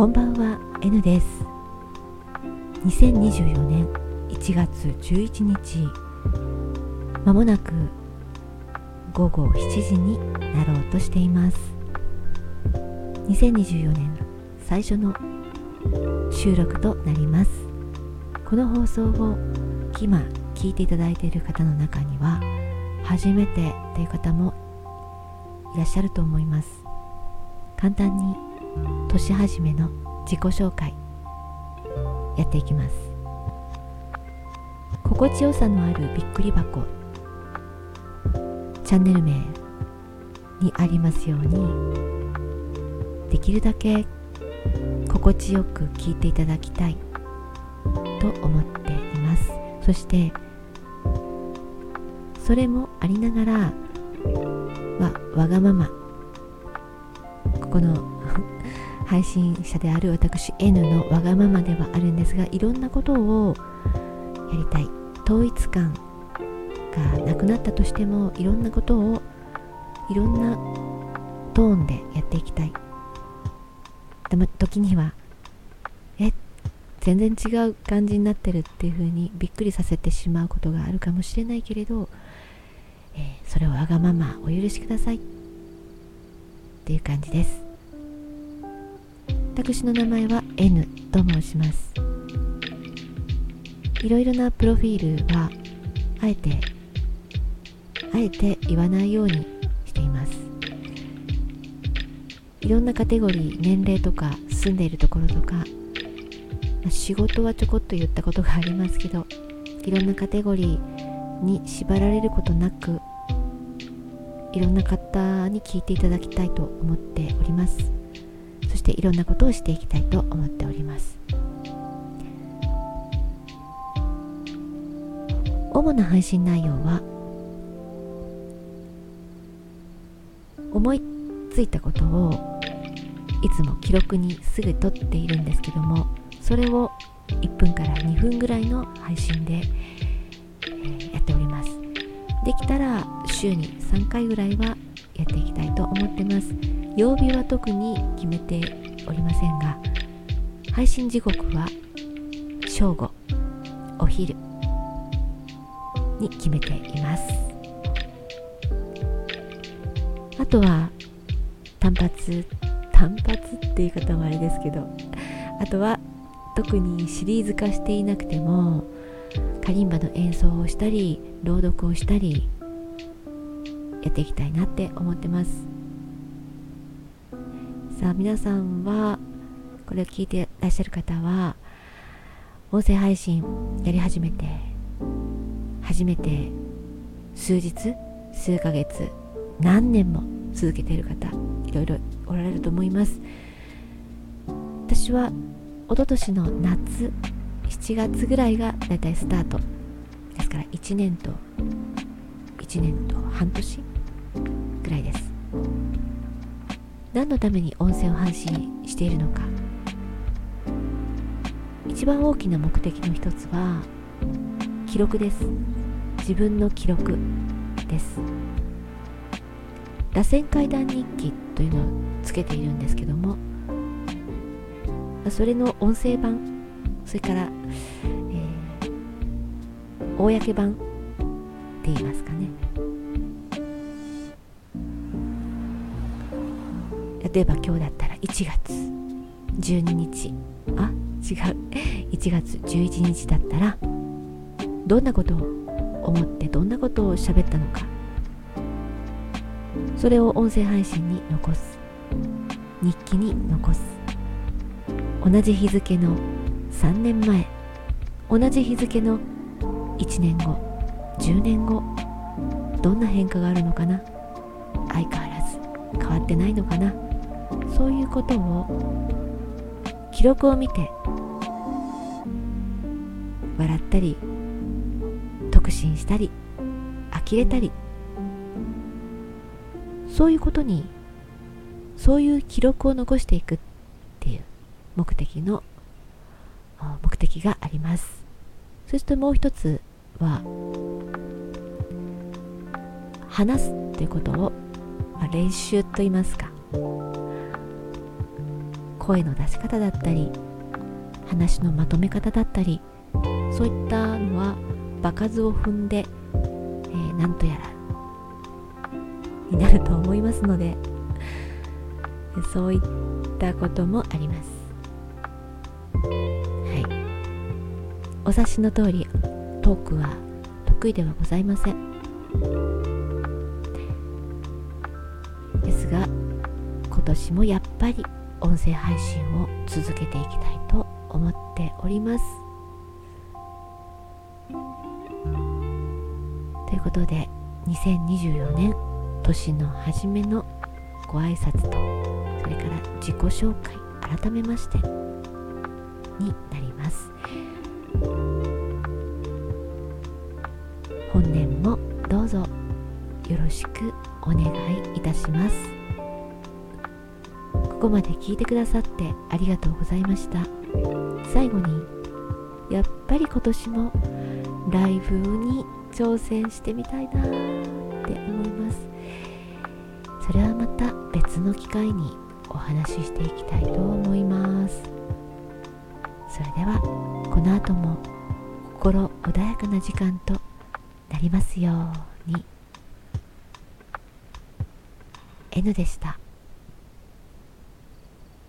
こんばんは N です。2024年1月11日まもなく午後7時になろうとしています。2024年最初の収録となります。この放送を今聞いていただいている方の中には初めてという方もいらっしゃると思います。簡単に年始めの自己紹介やっていきます。心地よさのあるびっくり箱チャンネル名にありますようにできるだけ心地よく聞いていただきたいと思っています。そしてそれもありながらはわがままここの配信者である私 N のわがままではあるんですがいろんなことをやりたい。統一感がなくなったとしてもいろんなことをいろんなトーンでやっていきたい。でも時にはえ全然違う感じになってるっていう風にびっくりさせてしまうことがあるかもしれないけれど、えー、それをわがままお許しください。っていう感じです。私の名前は N と申します。いろいろなプロフィールはあえてあえて言わないようにしています。いろんなカテゴリー年齢とか住んでいるところとか、仕事はちょこっと言ったことがありますけどいろんなカテゴリーに縛られることなくいろんな方に聞いていただきたいと思っております。そしていろんなことをしていきたいと思っております。主な配信内容は思いついたことをいつも記録にすぐ撮っているんですけどもそれを1分から2分ぐらいの配信で、え、やっております。できたら週に3回ぐらいはやっていきたいと思ってます。曜日は特に決めておりませんが配信時刻は正午お昼に決めています。あとは単発単発っていう方もあれですけどあとは特にシリーズ化していなくてもカリンバの演奏をしたり朗読をしたりやっていきたいなって思ってます。さあ皆さんはこれを聞いてらっしゃる方は音声配信やり始めて初めて数日数ヶ月何年も続けている方いろいろおられると思います。私は一昨年の夏7月ぐらいがだいたいスタート。ですから1年と1年と半年ぐらいです。何のために音声を配信しているのか。一番大きな目的の一つは記録です。自分の記録です。螺旋階段日記というのをつけているんですけどもそれの音声版それから、えー、公版って言いますかね。例えば今日だったら1月。12日。あ違う。1月11日だったらどんなことを思ってどんなことを喋ったのか。それを音声配信に残す。日記に残す。同じ日付の3年前。同じ日付の1年後。10年後。どんな変化があるのかな。相変わらず変わってないのかな。そういうことを記録を見て笑ったり特進したり呆れたりそういうことにそういう記録を残していくっていう目的の目的があります。そしてもう一つは話すっていうことを、まあ、練習と言いますか。声の出し方だったり話のまとめ方だったりそういったのは場数を踏んで、えー、なんとやらになると思いますのでそういったこともあります。はい。お察しの通りトークは得意ではございません。ですが今年もやっぱり音声配信を続けていきたいと思っております。ということで2024年年の初めのご挨拶とそれから自己紹介改めましてになります。本年もどうぞよろしくお願いいたします。こまで聞いてくださってありがとうございました。最後にやっぱり今年もライブに挑戦してみたいなって思います。それはまた別の機会にお話ししていきたいと思います。それではこの後も心穏やかな時間となりますように。N でした。